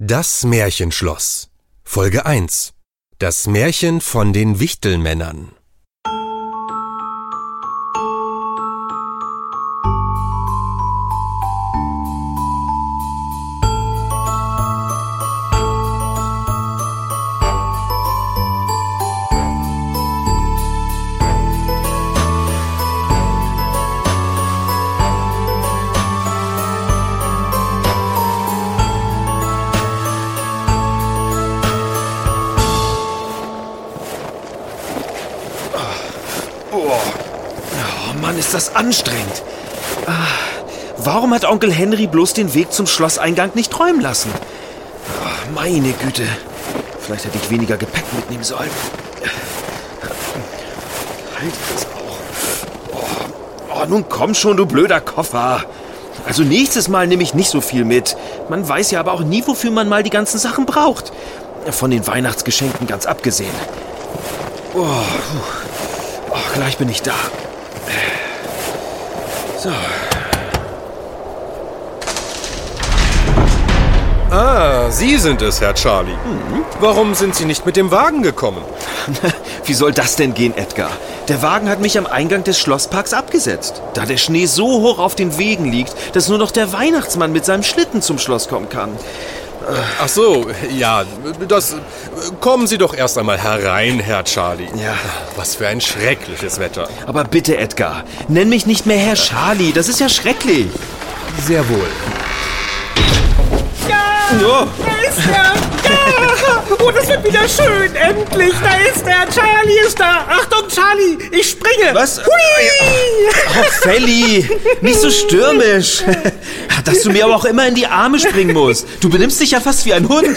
Das Märchenschloss Folge 1 Das Märchen von den Wichtelmännern Oh Mann, ist das anstrengend. Ah, warum hat Onkel Henry bloß den Weg zum Schlosseingang nicht träumen lassen? Ah, meine Güte. Vielleicht hätte ich weniger Gepäck mitnehmen sollen. Halt das auch. Oh, oh, nun komm schon, du blöder Koffer. Also nächstes Mal nehme ich nicht so viel mit. Man weiß ja aber auch nie, wofür man mal die ganzen Sachen braucht. Von den Weihnachtsgeschenken ganz abgesehen. Oh, puh. Gleich bin ich da. So. Ah, Sie sind es, Herr Charlie. Warum sind Sie nicht mit dem Wagen gekommen? Wie soll das denn gehen, Edgar? Der Wagen hat mich am Eingang des Schlossparks abgesetzt. Da der Schnee so hoch auf den Wegen liegt, dass nur noch der Weihnachtsmann mit seinem Schlitten zum Schloss kommen kann. Ach so, ja, das... Kommen Sie doch erst einmal herein, Herr Charlie. Ja. Was für ein schreckliches Wetter. Aber bitte, Edgar, nenn mich nicht mehr Herr Charlie. Das ist ja schrecklich. Sehr wohl. Oh, Da ist er! Ja! Oh, das wird wieder schön! Endlich! Da ist er! Charlie ist da! Achtung, Charlie! Ich springe! Was? Hui! oh Felly, nicht so stürmisch. Dass du mir aber auch immer in die Arme springen musst. Du benimmst dich ja fast wie ein Hund.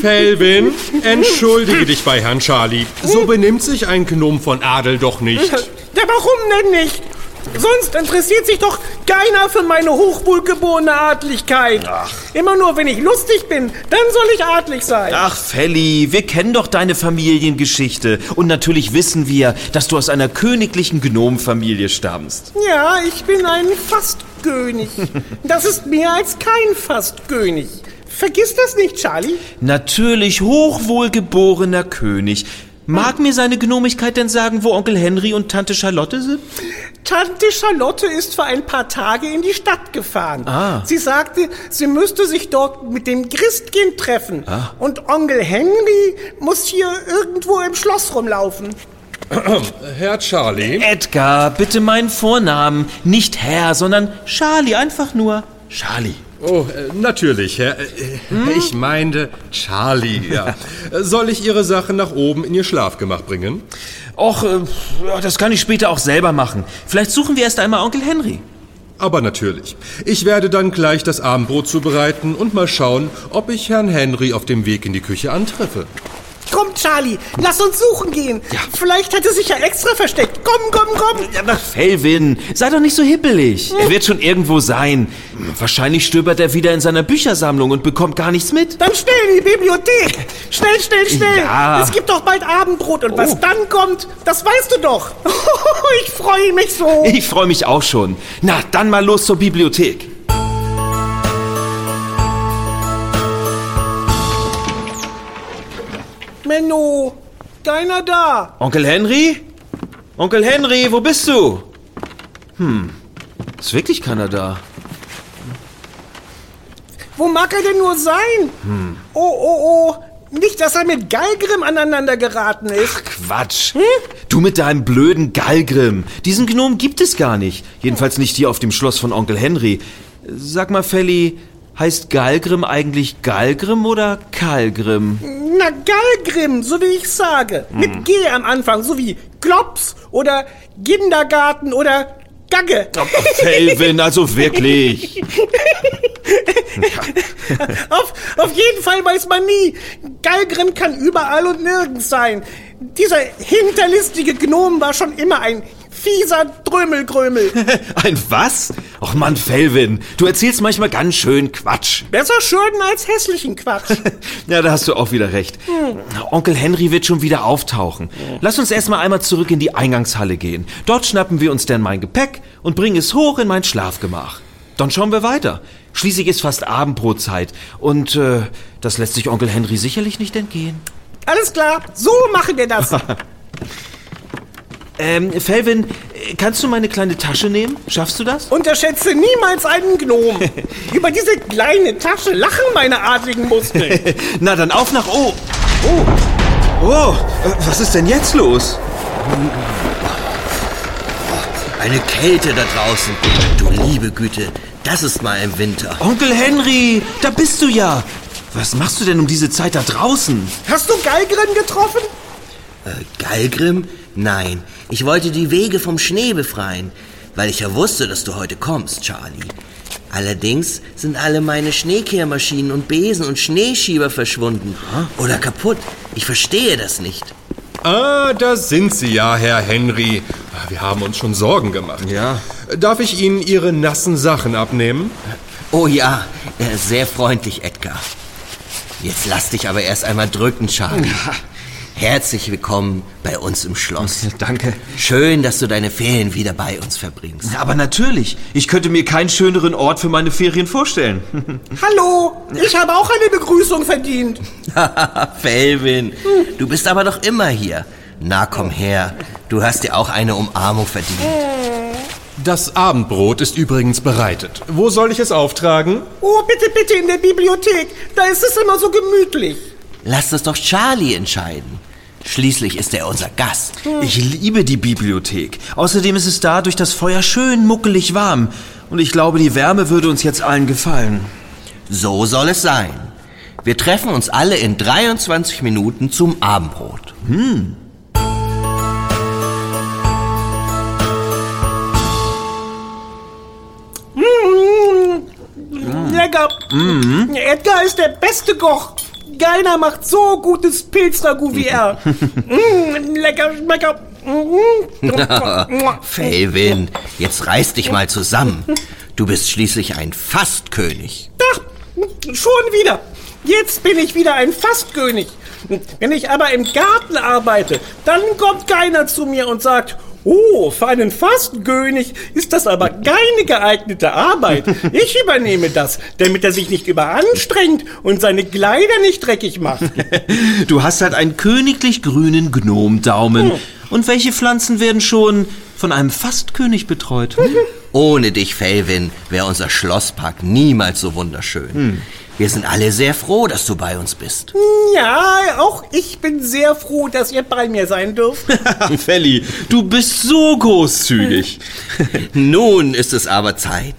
Felvin, entschuldige dich bei Herrn Charlie. So benimmt sich ein Gnom von Adel doch nicht. Ja, warum denn nicht? Sonst interessiert sich doch keiner für meine hochwohlgeborene Adligkeit. Immer nur, wenn ich lustig bin, dann soll ich adlig sein. Ach, Felly, wir kennen doch deine Familiengeschichte. Und natürlich wissen wir, dass du aus einer königlichen Gnomenfamilie stammst. Ja, ich bin ein Fastkönig. Das ist mehr als kein Fastkönig. Vergiss das nicht, Charlie. Natürlich hochwohlgeborener König. Mag mir seine Gnomigkeit denn sagen, wo Onkel Henry und Tante Charlotte sind? Tante Charlotte ist für ein paar Tage in die Stadt gefahren. Ah. Sie sagte, sie müsste sich dort mit dem Christkind treffen. Ah. Und Onkel Henry muss hier irgendwo im Schloss rumlaufen. Herr Charlie? Edgar, bitte meinen Vornamen. Nicht Herr, sondern Charlie, einfach nur Charlie. Oh, äh, natürlich, Herr. Äh, äh, Ich meinte Charlie, ja. Soll ich Ihre Sachen nach oben in Ihr Schlafgemach bringen? Och, äh, das kann ich später auch selber machen. Vielleicht suchen wir erst einmal Onkel Henry. Aber natürlich. Ich werde dann gleich das Abendbrot zubereiten und mal schauen, ob ich Herrn Henry auf dem Weg in die Küche antreffe. Komm, Charlie, lass uns suchen gehen. Ja. Vielleicht hat er sich ja extra versteckt. Komm, komm, komm. Ja, aber Felvin, sei doch nicht so hippelig. Er wird schon irgendwo sein. Wahrscheinlich stöbert er wieder in seiner Büchersammlung und bekommt gar nichts mit. Dann schnell in die Bibliothek. Schnell, schnell, schnell. Ja. Es gibt doch bald Abendbrot und Oh. was dann kommt, das weißt du doch. ich freue mich so. Ich freue mich auch schon. Na, dann mal los zur Bibliothek. Menno, keiner da. Onkel Henry? Onkel Henry, wo bist du? Hm, ist wirklich keiner da. Wo mag er denn nur sein? Hm. Oh, oh, oh. Nicht, dass er mit Galgrim aneinander geraten ist. Quatsch. Du mit deinem blöden Galgrim. Diesen Gnom gibt es gar nicht. Jedenfalls nicht hier auf dem Schloss von Onkel Henry. Sag mal, Felly, heißt Galgrim eigentlich Galgrim oder Kalgrim? Na, Galgrim, so wie ich sage. Hm. Mit G am Anfang, so wie Klops oder Kindergarten oder Gagge. Felvin, also wirklich. Auf, auf jeden Fall weiß man nie. Galgrim kann überall und nirgends sein. Dieser hinterlistige Gnom war schon immer ein fieser Drömelgrömel. Ein was? Och Mann, Felvin, du erzählst manchmal ganz schön Quatsch. Besser schön als hässlichen Quatsch. Ja, da hast du auch wieder recht. Onkel Henry wird schon wieder auftauchen. Lass uns erstmal einmal zurück in die Eingangshalle gehen. Dort schnappen wir uns dann mein Gepäck und bringen es hoch in mein Schlafgemach. Dann schauen wir weiter. Schließlich ist fast Abendbrotzeit und äh, das lässt sich Onkel Henry sicherlich nicht entgehen. Alles klar, so machen wir das. Ähm, Felvin, kannst du meine kleine Tasche nehmen? Schaffst du das? Unterschätze niemals einen Gnom. Über diese kleine Tasche lachen meine adligen Muskeln. Na dann auf nach O. Oh. Oh, äh, was ist denn jetzt los? Eine Kälte da draußen. Du liebe Güte, das ist mal im Winter. Onkel Henry, da bist du ja. Was machst du denn um diese Zeit da draußen? Hast du Geigren getroffen? Äh, Galgrim? Nein, ich wollte die Wege vom Schnee befreien, weil ich ja wusste, dass du heute kommst, Charlie. Allerdings sind alle meine Schneekehrmaschinen und Besen und Schneeschieber verschwunden. Oder kaputt. Ich verstehe das nicht. Ah, da sind Sie ja, Herr Henry. Ah, Wir haben uns schon Sorgen gemacht. Ja. Darf ich Ihnen Ihre nassen Sachen abnehmen? Oh ja, äh, sehr freundlich, Edgar. Jetzt lass dich aber erst einmal drücken, Charlie. Herzlich willkommen bei uns im Schloss. Danke. Schön, dass du deine Ferien wieder bei uns verbringst. Aber natürlich, ich könnte mir keinen schöneren Ort für meine Ferien vorstellen. Hallo, ich habe auch eine Begrüßung verdient. Felvin, du bist aber doch immer hier. Na, komm her. Du hast dir auch eine Umarmung verdient. Das Abendbrot ist übrigens bereitet. Wo soll ich es auftragen? Oh, bitte, bitte in der Bibliothek. Da ist es immer so gemütlich. Lass das doch Charlie entscheiden. Schließlich ist er unser Gast. Ich liebe die Bibliothek. Außerdem ist es da durch das Feuer schön muckelig warm. Und ich glaube, die Wärme würde uns jetzt allen gefallen. So soll es sein. Wir treffen uns alle in 23 Minuten zum Abendbrot. Lecker. Edgar ist der beste Koch. Keiner macht so gutes Pilzragout wie er. mm, lecker, lecker. Mm. Felvin, jetzt reiß dich mal zusammen. Du bist schließlich ein Fastkönig. Ach, schon wieder. Jetzt bin ich wieder ein Fastkönig. Wenn ich aber im Garten arbeite, dann kommt keiner zu mir und sagt, oh, für einen Fastkönig ist das aber keine geeignete Arbeit. Ich übernehme das, damit er sich nicht überanstrengt und seine Kleider nicht dreckig macht. Du hast halt einen königlich grünen Gnomdaumen. Und welche Pflanzen werden schon von einem Fastkönig betreut? Ohne dich, Felvin, wäre unser Schlosspark niemals so wunderschön. Wir sind alle sehr froh, dass du bei uns bist. Ja, auch ich bin sehr froh, dass ihr bei mir sein dürft. Felly, du bist so großzügig. Nun ist es aber Zeit.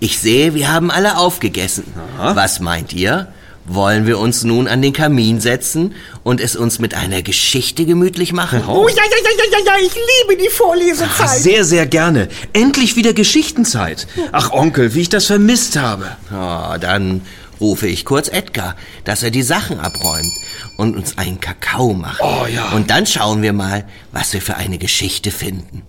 Ich sehe, wir haben alle aufgegessen. Was meint ihr? Wollen wir uns nun an den Kamin setzen und es uns mit einer Geschichte gemütlich machen? Oh ja, ja, ja, ja, ja, ja, ich liebe die Vorlesezeit. Sehr, sehr gerne. Endlich wieder Geschichtenzeit. Ach, Onkel, wie ich das vermisst habe. Oh, dann rufe ich kurz Edgar, dass er die Sachen abräumt und uns einen Kakao macht. Oh, ja. Und dann schauen wir mal, was wir für eine Geschichte finden.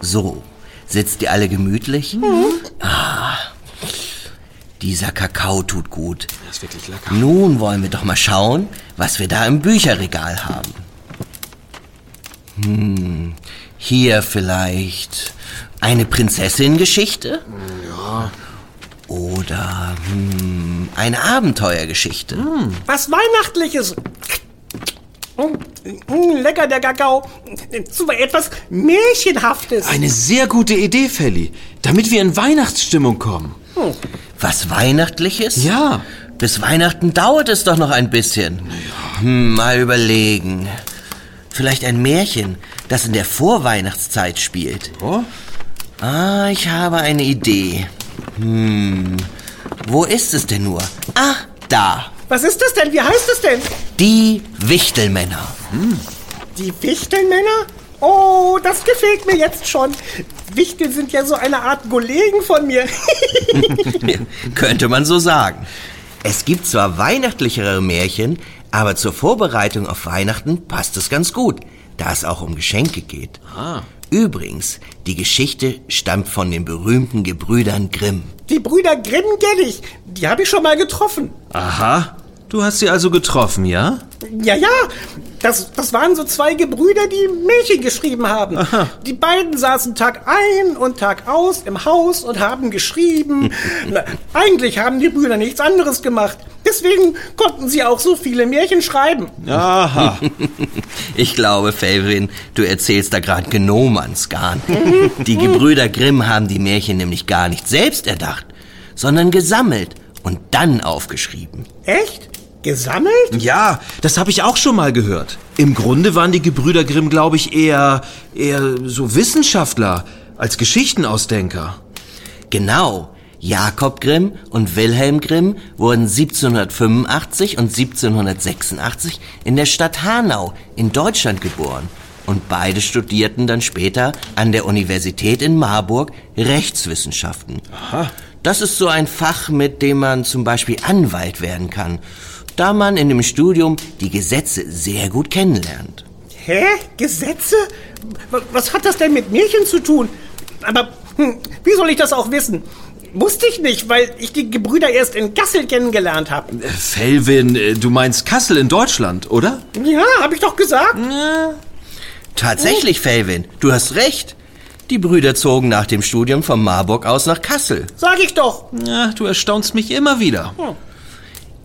So, sitzt ihr alle gemütlich? Ah, dieser Kakao tut gut. Das ist wirklich lecker. Nun wollen wir doch mal schauen, was wir da im Bücherregal haben. Hm, hier vielleicht eine Prinzessin-Geschichte? Ja. Oder hm, eine Abenteuergeschichte. Was Weihnachtliches. Mm, mm, Lecker, der Kakao. Zu etwas Märchenhaftes. Eine sehr gute Idee, Felly. Damit wir in Weihnachtsstimmung kommen. Was Weihnachtliches? Ja. Bis Weihnachten dauert es doch noch ein bisschen. Hm, mal überlegen. Vielleicht ein Märchen, das in der Vorweihnachtszeit spielt. Oh? Ah, ich habe eine Idee. Hm, wo ist es denn nur? Ah, da. Was ist das denn? Wie heißt es denn? Die Wichtelmänner. Die Wichtelmänner? Oh, das gefällt mir jetzt schon. Wichtel sind ja so eine Art Kollegen von mir. Könnte man so sagen. Es gibt zwar weihnachtlichere Märchen, aber zur Vorbereitung auf Weihnachten passt es ganz gut, da es auch um Geschenke geht. Übrigens, die Geschichte stammt von den berühmten Gebrüdern Grimm. Die Brüder Grimm kenne ich. Die habe ich schon mal getroffen. Aha. Du hast sie also getroffen, ja? Ja, ja. Das, das waren so zwei Gebrüder, die Märchen geschrieben haben. Aha. Die beiden saßen Tag ein und Tag aus im Haus und haben geschrieben. Na, eigentlich haben die Brüder nichts anderes gemacht. Deswegen konnten sie auch so viele Märchen schreiben. Aha. ich glaube, Felvin, du erzählst da gerade Genomansgarn. die Gebrüder Grimm haben die Märchen nämlich gar nicht selbst erdacht, sondern gesammelt und dann aufgeschrieben. Echt? Gesammelt? Ja, das habe ich auch schon mal gehört. Im Grunde waren die Gebrüder Grimm, glaube ich, eher, eher so Wissenschaftler als Geschichtenausdenker. Genau. Jakob Grimm und Wilhelm Grimm wurden 1785 und 1786 in der Stadt Hanau in Deutschland geboren. Und beide studierten dann später an der Universität in Marburg Rechtswissenschaften. Aha. Das ist so ein Fach, mit dem man zum Beispiel Anwalt werden kann da man in dem Studium die Gesetze sehr gut kennenlernt. Hä? Gesetze? Was hat das denn mit Märchen zu tun? Aber hm, wie soll ich das auch wissen? Wusste ich nicht, weil ich die Gebrüder erst in Kassel kennengelernt habe. Äh, Felvin, äh, du meinst Kassel in Deutschland, oder? Ja, habe ich doch gesagt. Ja. Tatsächlich, Felvin, du hast recht. Die Brüder zogen nach dem Studium von Marburg aus nach Kassel. Sag ich doch. Ja, du erstaunst mich immer wieder. Hm.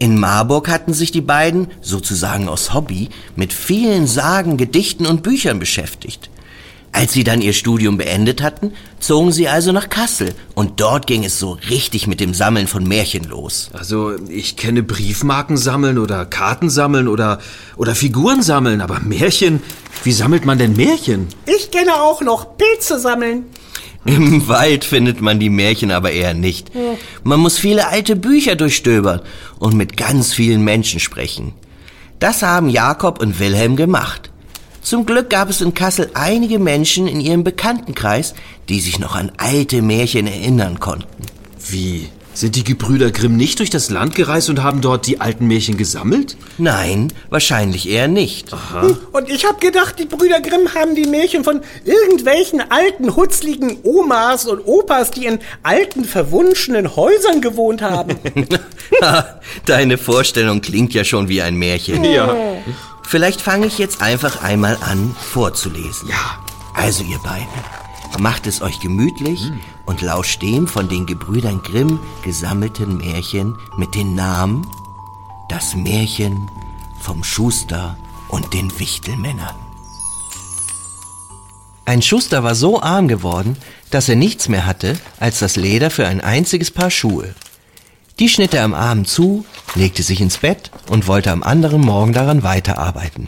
In Marburg hatten sich die beiden, sozusagen aus Hobby, mit vielen Sagen, Gedichten und Büchern beschäftigt. Als sie dann ihr Studium beendet hatten, zogen sie also nach Kassel und dort ging es so richtig mit dem Sammeln von Märchen los. Also, ich kenne Briefmarken sammeln oder Karten sammeln oder, oder Figuren sammeln, aber Märchen, wie sammelt man denn Märchen? Ich kenne auch noch Pilze sammeln. Im Wald findet man die Märchen aber eher nicht. Man muss viele alte Bücher durchstöbern und mit ganz vielen Menschen sprechen. Das haben Jakob und Wilhelm gemacht. Zum Glück gab es in Kassel einige Menschen in ihrem Bekanntenkreis, die sich noch an alte Märchen erinnern konnten. Wie? Sind die Gebrüder Grimm nicht durch das Land gereist und haben dort die alten Märchen gesammelt? Nein, wahrscheinlich eher nicht. Aha. Hm, und ich habe gedacht, die Brüder Grimm haben die Märchen von irgendwelchen alten, hutzligen Omas und Opas, die in alten, verwunschenen Häusern gewohnt haben. Deine Vorstellung klingt ja schon wie ein Märchen. Ja. Vielleicht fange ich jetzt einfach einmal an vorzulesen. Ja. Also ihr beiden, macht es euch gemütlich und lauscht dem von den Gebrüdern Grimm gesammelten Märchen mit den Namen Das Märchen vom Schuster und den Wichtelmännern. Ein Schuster war so arm geworden, dass er nichts mehr hatte als das Leder für ein einziges Paar Schuhe. Die schnitt er am Abend zu, legte sich ins Bett und wollte am anderen Morgen daran weiterarbeiten.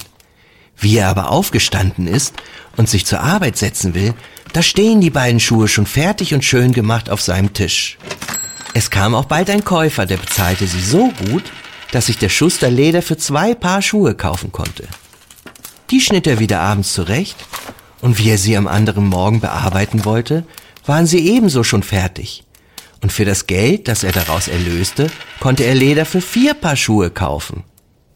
Wie er aber aufgestanden ist und sich zur Arbeit setzen will, da stehen die beiden Schuhe schon fertig und schön gemacht auf seinem Tisch. Es kam auch bald ein Käufer, der bezahlte sie so gut, dass sich der Schuster Leder für zwei Paar Schuhe kaufen konnte. Die schnitt er wieder abends zurecht, und wie er sie am anderen Morgen bearbeiten wollte, waren sie ebenso schon fertig. Und für das Geld, das er daraus erlöste, konnte er Leder für vier Paar Schuhe kaufen.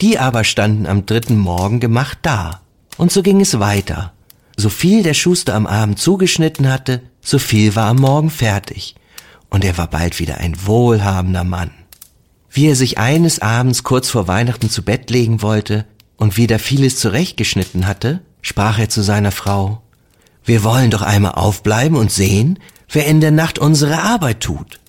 Die aber standen am dritten Morgen gemacht da. Und so ging es weiter. So viel der Schuster am Abend zugeschnitten hatte, so viel war am Morgen fertig, und er war bald wieder ein wohlhabender Mann. Wie er sich eines Abends kurz vor Weihnachten zu Bett legen wollte und wieder vieles zurechtgeschnitten hatte, sprach er zu seiner Frau, wir wollen doch einmal aufbleiben und sehen, wer in der Nacht unsere Arbeit tut.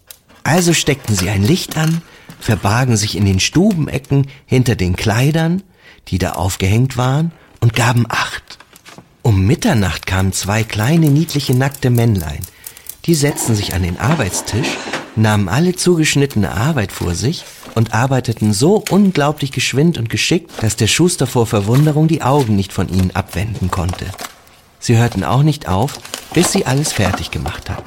Also steckten sie ein Licht an, verbargen sich in den Stubenecken hinter den Kleidern, die da aufgehängt waren, und gaben Acht. Um Mitternacht kamen zwei kleine, niedliche, nackte Männlein. Die setzten sich an den Arbeitstisch, nahmen alle zugeschnittene Arbeit vor sich und arbeiteten so unglaublich geschwind und geschickt, dass der Schuster vor Verwunderung die Augen nicht von ihnen abwenden konnte. Sie hörten auch nicht auf, bis sie alles fertig gemacht hatten.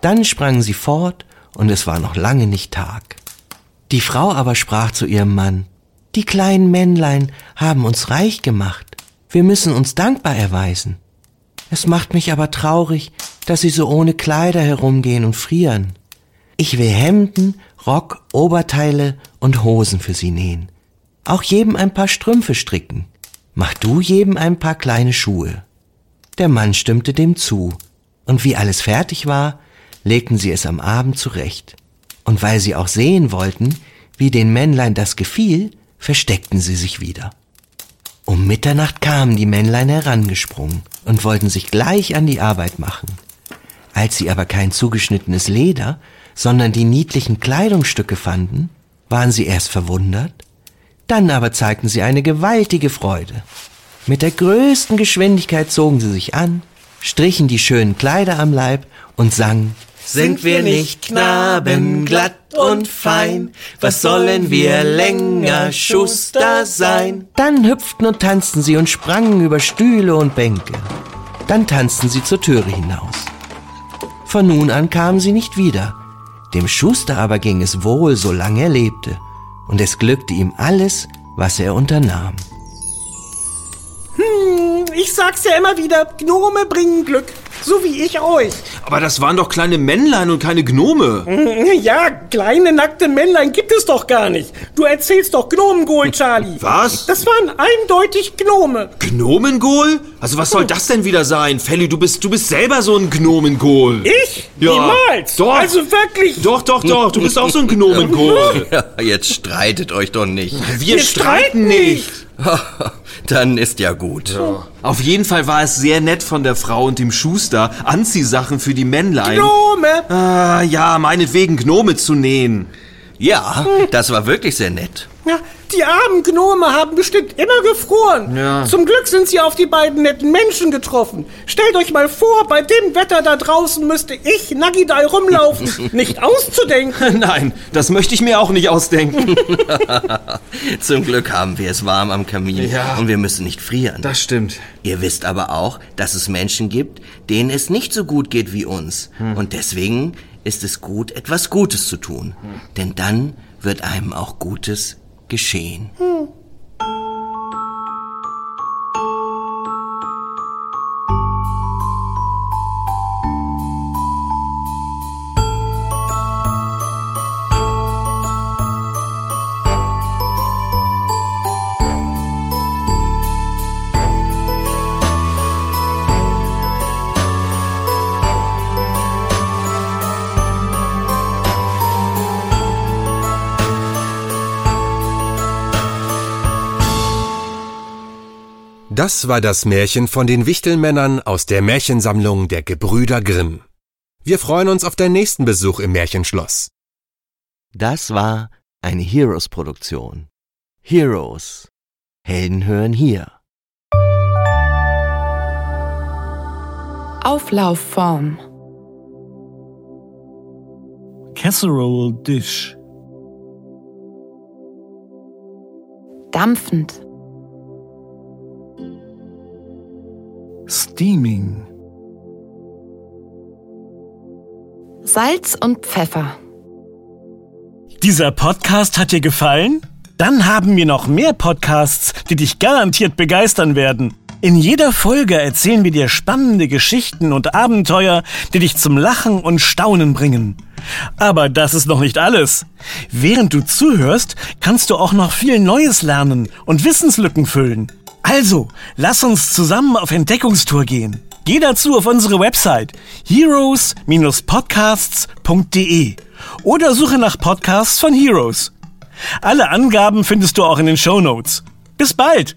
Dann sprangen sie fort, und es war noch lange nicht Tag. Die Frau aber sprach zu ihrem Mann, Die kleinen Männlein haben uns reich gemacht. Wir müssen uns dankbar erweisen. Es macht mich aber traurig, dass sie so ohne Kleider herumgehen und frieren. Ich will Hemden, Rock, Oberteile und Hosen für sie nähen. Auch jedem ein paar Strümpfe stricken. Mach du jedem ein paar kleine Schuhe. Der Mann stimmte dem zu, und wie alles fertig war, legten sie es am Abend zurecht. Und weil sie auch sehen wollten, wie den Männlein das gefiel, versteckten sie sich wieder. Um Mitternacht kamen die Männlein herangesprungen und wollten sich gleich an die Arbeit machen. Als sie aber kein zugeschnittenes Leder, sondern die niedlichen Kleidungsstücke fanden, waren sie erst verwundert, dann aber zeigten sie eine gewaltige Freude. Mit der größten Geschwindigkeit zogen sie sich an, strichen die schönen Kleider am Leib und sangen sind wir nicht Knaben glatt und fein? Was sollen wir länger Schuster sein? Dann hüpften und tanzten sie und sprangen über Stühle und Bänke. Dann tanzten sie zur Türe hinaus. Von nun an kamen sie nicht wieder. Dem Schuster aber ging es wohl, solange er lebte, und es glückte ihm alles, was er unternahm. Hm, ich sag's ja immer wieder, Gnome bringen Glück. So wie ich euch. Aber das waren doch kleine Männlein und keine Gnome. Ja, kleine nackte Männlein gibt es doch gar nicht. Du erzählst doch Gnomengol, Charlie. Was? Das waren eindeutig Gnome. Gnomengol? Also was soll das denn wieder sein? Felly, du bist, du bist selber so ein Gnomengol. Ich? Ja. Niemals. Doch. Also wirklich. Doch, doch, doch, du bist auch so ein Gnomengol. Ja, jetzt streitet euch doch nicht. Wir, Wir streiten nicht. Dann ist ja gut. Auf jeden Fall war es sehr nett von der Frau und dem Schuster, Anziehsachen für die Männlein. Gnome. Ah, ja, meinetwegen Gnome zu nähen. Ja, das war wirklich sehr nett. Ja, die armen Gnome haben bestimmt immer gefroren. Ja. Zum Glück sind sie auf die beiden netten Menschen getroffen. Stellt euch mal vor, bei dem Wetter da draußen müsste ich Nagidai rumlaufen. Nicht auszudenken. Nein, das möchte ich mir auch nicht ausdenken. Zum Glück haben wir es warm am Kamin Ja. und wir müssen nicht frieren. Das stimmt. Ihr wisst aber auch, dass es Menschen gibt, denen es nicht so gut geht wie uns. Und deswegen ist es gut, etwas Gutes zu tun. Denn dann wird einem auch Gutes geschehen. Das war das Märchen von den Wichtelmännern aus der Märchensammlung der Gebrüder Grimm. Wir freuen uns auf deinen nächsten Besuch im Märchenschloss. Das war eine Heroes-Produktion. Heroes. Helden hören hier. Auflaufform. Casserole Dish. Dampfend. Steaming. Salz und Pfeffer. Dieser Podcast hat dir gefallen? Dann haben wir noch mehr Podcasts, die dich garantiert begeistern werden. In jeder Folge erzählen wir dir spannende Geschichten und Abenteuer, die dich zum Lachen und Staunen bringen. Aber das ist noch nicht alles. Während du zuhörst, kannst du auch noch viel Neues lernen und Wissenslücken füllen. Also, lass uns zusammen auf Entdeckungstour gehen. Geh dazu auf unsere Website heroes-podcasts.de oder suche nach Podcasts von Heroes. Alle Angaben findest du auch in den Show Notes. Bis bald!